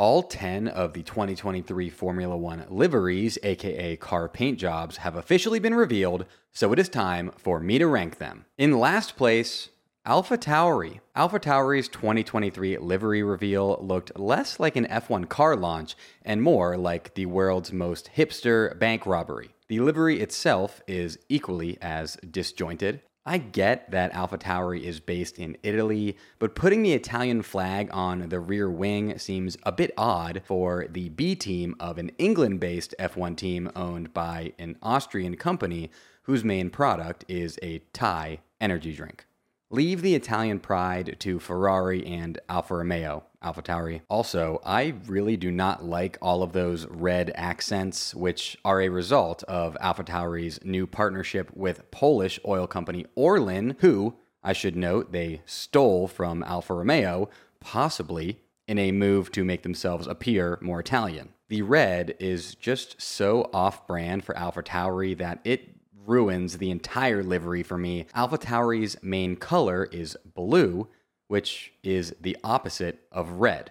All 10 of the 2023 Formula One liveries, aka car paint jobs, have officially been revealed, so it is time for me to rank them. In last place, Alpha Tauri. Alpha Tauri's 2023 livery reveal looked less like an F1 car launch and more like the world's most hipster bank robbery. The livery itself is equally as disjointed. I get that Alpha Tauri is based in Italy, but putting the Italian flag on the rear wing seems a bit odd for the B team of an England based F1 team owned by an Austrian company whose main product is a Thai energy drink. Leave the Italian pride to Ferrari and Alfa Romeo, Alfa AlphaTauri. Also, I really do not like all of those red accents, which are a result of Alfa AlphaTauri's new partnership with Polish oil company Orlen, who, I should note, they stole from Alfa Romeo, possibly in a move to make themselves appear more Italian. The red is just so off brand for Alfa AlphaTauri that it ruins the entire livery for me. Alpha Tauri's main color is blue, which is the opposite of red.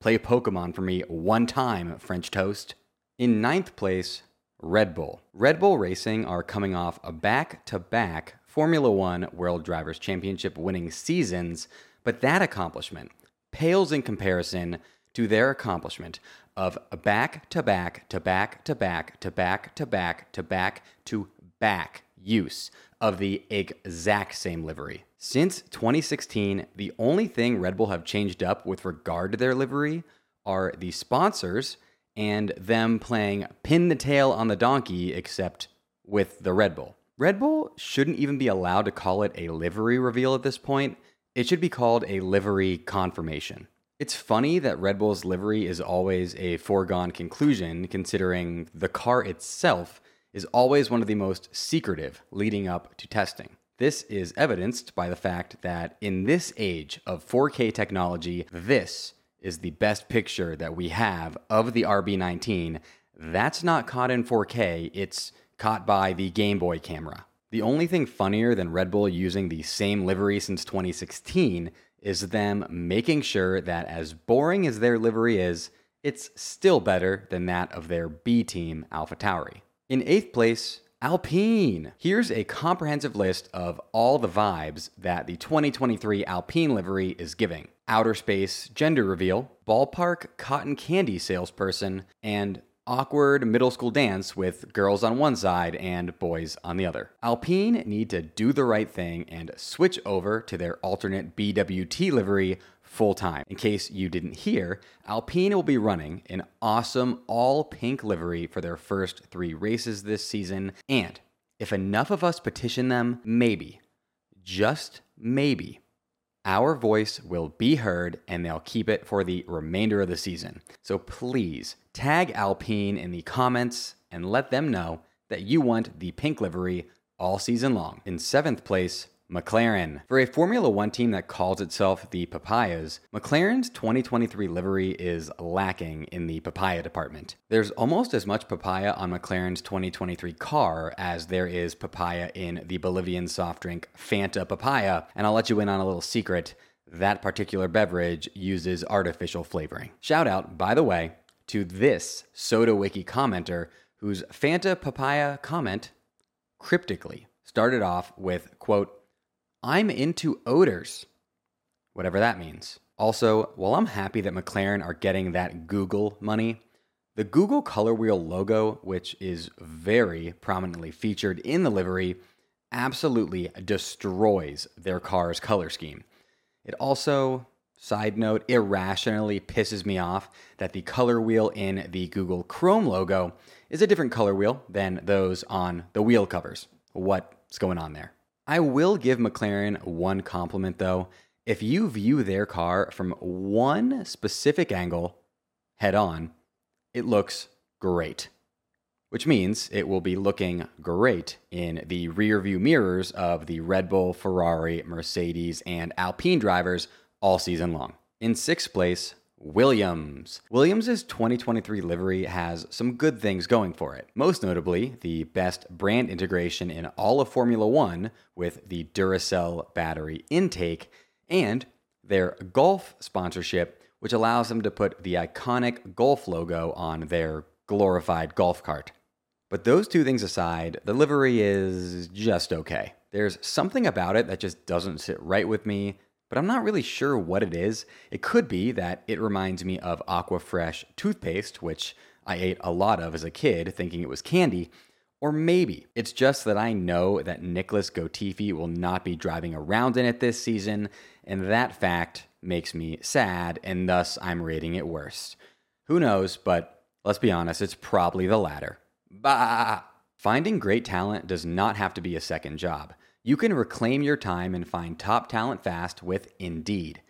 Play Pokemon for me one time, French toast. In ninth place, Red Bull. Red Bull Racing are coming off a back to back Formula One World Drivers' Championship winning seasons, but that accomplishment pales in comparison to their accomplishment of back to back to back to back to back to back to back to back use of the exact same livery. Since 2016, the only thing Red Bull have changed up with regard to their livery are the sponsors and them playing pin the tail on the donkey, except with the Red Bull. Red Bull shouldn't even be allowed to call it a livery reveal at this point. It should be called a livery confirmation. It's funny that Red Bull's livery is always a foregone conclusion, considering the car itself is always one of the most secretive leading up to testing. This is evidenced by the fact that in this age of 4K technology, this is the best picture that we have of the RB19. That's not caught in 4K, it's caught by the Game Boy camera. The only thing funnier than Red Bull using the same livery since 2016 is them making sure that as boring as their livery is, it's still better than that of their B team, AlphaTauri. In eighth place, Alpine. Here's a comprehensive list of all the vibes that the 2023 Alpine livery is giving outer space gender reveal, ballpark cotton candy salesperson, and awkward middle school dance with girls on one side and boys on the other. Alpine need to do the right thing and switch over to their alternate BWT livery full time. In case you didn't hear, Alpine will be running an awesome all pink livery for their first three races this season. And if enough of us petition them, maybe, just maybe, our voice will be heard and they'll keep it for the remainder of the season. So please tag Alpine in the comments and let them know that you want the pink livery all season long. In seventh place, McLaren. For a Formula One team that calls itself the Papayas, McLaren's 2023 livery is lacking in the papaya department. There's almost as much papaya on McLaren's 2023 car as there is papaya in the Bolivian soft drink Fanta Papaya, and I'll let you in on a little secret. That particular beverage uses artificial flavoring. Shout out, by the way, to this Soda Wiki commenter whose Fanta Papaya comment cryptically started off with, quote, I'm into odors, whatever that means. Also, while I'm happy that McLaren are getting that Google money, the Google color wheel logo, which is very prominently featured in the livery, absolutely destroys their car's color scheme. It also, side note, irrationally pisses me off that the color wheel in the Google Chrome logo is a different color wheel than those on the wheel covers. What's going on there? I will give McLaren one compliment though. If you view their car from one specific angle head on, it looks great. Which means it will be looking great in the rear view mirrors of the Red Bull, Ferrari, Mercedes, and Alpine drivers all season long. In sixth place, Williams. Williams' 2023 livery has some good things going for it. Most notably, the best brand integration in all of Formula One with the Duracell battery intake and their Gulf sponsorship which allows them to put the iconic Gulf logo on their glorified golf cart. But those two things aside, the livery is just okay. There's something about it that just doesn't sit right with me, but I'm not really sure what it is. It could be that it reminds me of Aquafresh toothpaste, which I ate a lot of as a kid thinking it was candy. Or maybe it's just that I know that Nicholas Gotifi will not be driving around in it this season, and that fact makes me sad, and thus I'm rating it worse. Who knows, but let's be honest, it's probably the latter. Bah! Finding great talent does not have to be a second job. You can reclaim your time and find top talent fast with Indeed.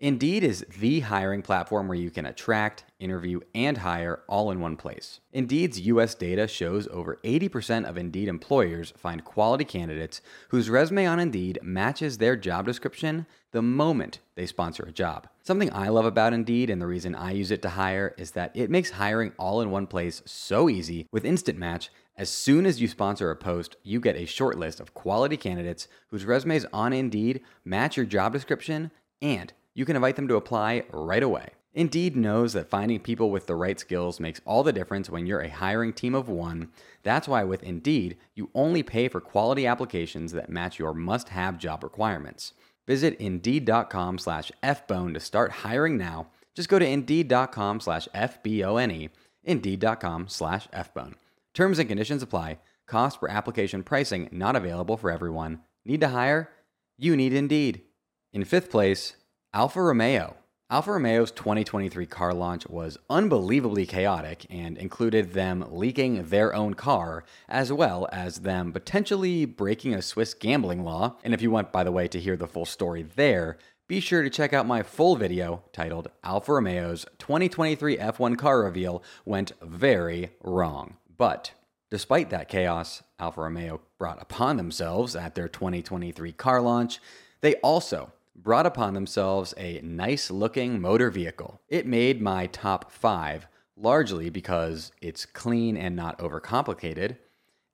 Indeed is the hiring platform where you can attract, interview, and hire all in one place. Indeed's US data shows over 80% of Indeed employers find quality candidates whose resume on Indeed matches their job description the moment they sponsor a job. Something I love about Indeed and the reason I use it to hire is that it makes hiring all in one place so easy with Instant Match. As soon as you sponsor a post, you get a short list of quality candidates whose resumes on Indeed match your job description and you can invite them to apply right away. Indeed knows that finding people with the right skills makes all the difference when you're a hiring team of one. That's why with Indeed, you only pay for quality applications that match your must-have job requirements. Visit Indeed.com slash FBone to start hiring now. Just go to Indeed.com slash FBONE, Indeed.com slash FBone. Terms and conditions apply. Cost per application pricing not available for everyone. Need to hire? You need Indeed. In fifth place, Alfa Romeo. Alfa Romeo's 2023 car launch was unbelievably chaotic and included them leaking their own car, as well as them potentially breaking a Swiss gambling law. And if you want, by the way, to hear the full story there, be sure to check out my full video titled Alfa Romeo's 2023 F1 car reveal went very wrong. But despite that chaos Alfa Romeo brought upon themselves at their 2023 car launch, they also brought upon themselves a nice looking motor vehicle. It made my top five largely because it's clean and not overcomplicated,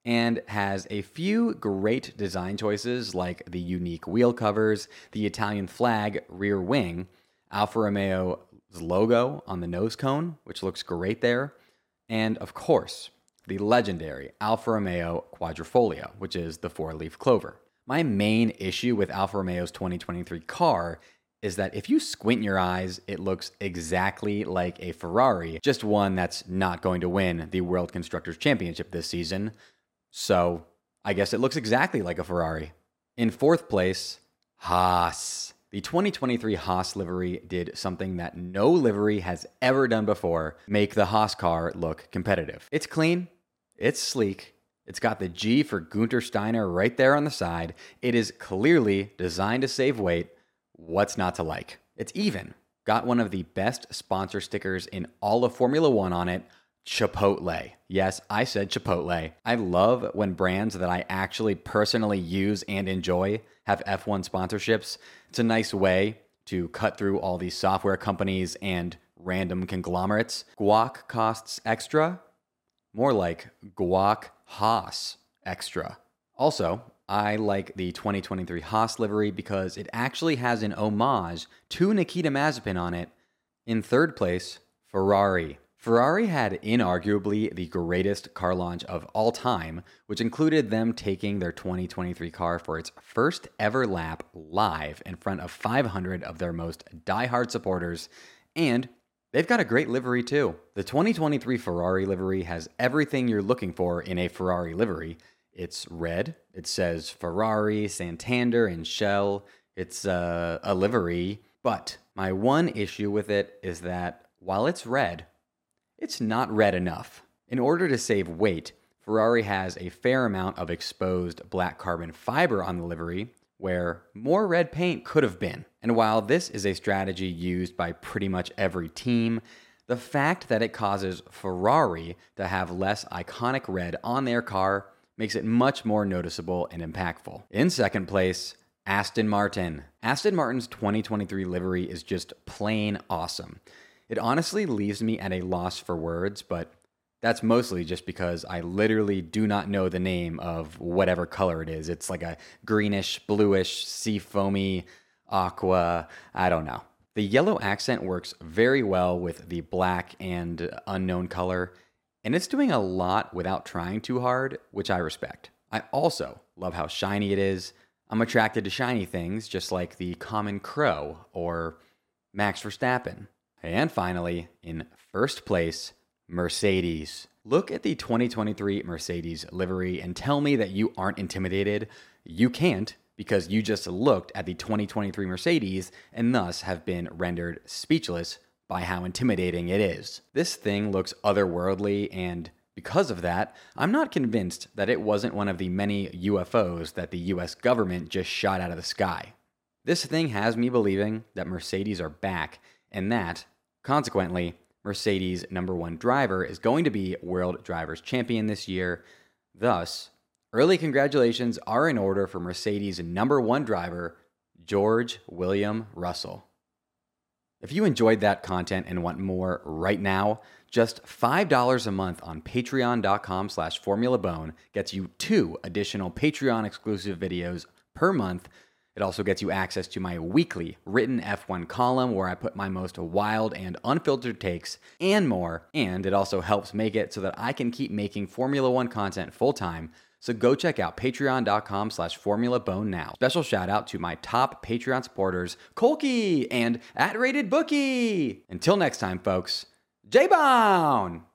and has a few great design choices like the unique wheel covers, the Italian flag rear wing, Alfa Romeo's logo on the nose cone, which looks great there, and of course, the legendary Alfa Romeo Quadrifoglio, which is the four leaf clover. My main issue with Alfa Romeo's 2023 car is that if you squint your eyes, it looks exactly like a Ferrari, just one that's not going to win the World Constructors' Championship this season. So I guess it looks exactly like a Ferrari. In fourth place, Haas. The 2023 Haas livery did something that no livery has ever done before make the Haas car look competitive. It's clean, it's sleek, it's got the G for Gunter Steiner right there on the side. It is clearly designed to save weight. What's not to like? It's even. Got one of the best sponsor stickers in all of Formula One on it. Chipotle. Yes, I said Chipotle. I love when brands that I actually personally use and enjoy have F1 sponsorships. It's a nice way to cut through all these software companies and random conglomerates. Guac costs extra. More like guac Haas extra. Also, I like the 2023 Haas livery because it actually has an homage to Nikita Mazepin on it. In third place, Ferrari. Ferrari had inarguably the greatest car launch of all time, which included them taking their 2023 car for its first ever lap live in front of 500 of their most diehard supporters and They've got a great livery too. The 2023 Ferrari livery has everything you're looking for in a Ferrari livery. It's red. It says Ferrari, Santander, and Shell. It's uh, a livery. But my one issue with it is that while it's red, it's not red enough. In order to save weight, Ferrari has a fair amount of exposed black carbon fiber on the livery, where more red paint could have been. And while this is a strategy used by pretty much every team, the fact that it causes Ferrari to have less iconic red on their car makes it much more noticeable and impactful. In second place, Aston Martin. Aston Martin's 2023 livery is just plain awesome. It honestly leaves me at a loss for words, but that's mostly just because I literally do not know the name of whatever color it is. It's like a greenish, bluish, sea foamy, aqua. I don't know. The yellow accent works very well with the black and unknown color, and it's doing a lot without trying too hard, which I respect. I also love how shiny it is. I'm attracted to shiny things, just like the common crow or Max Verstappen. And finally, in first place, Mercedes. Look at the 2023 Mercedes livery and tell me that you aren't intimidated. You can't because you just looked at the 2023 Mercedes and thus have been rendered speechless by how intimidating it is. This thing looks otherworldly, and because of that, I'm not convinced that it wasn't one of the many UFOs that the US government just shot out of the sky. This thing has me believing that Mercedes are back, and that, consequently, Mercedes' number one driver is going to be World Drivers' Champion this year. Thus, early congratulations are in order for Mercedes' number one driver, George William Russell. If you enjoyed that content and want more right now, just $5 a month on patreon.com slash formulabone gets you two additional Patreon exclusive videos per month it also gets you access to my weekly written F1 column where I put my most wild and unfiltered takes and more. And it also helps make it so that I can keep making Formula One content full time. So go check out patreon.com slash formula bone now. Special shout out to my top Patreon supporters, Colkey and at rated bookie. Until next time, folks, J Bone!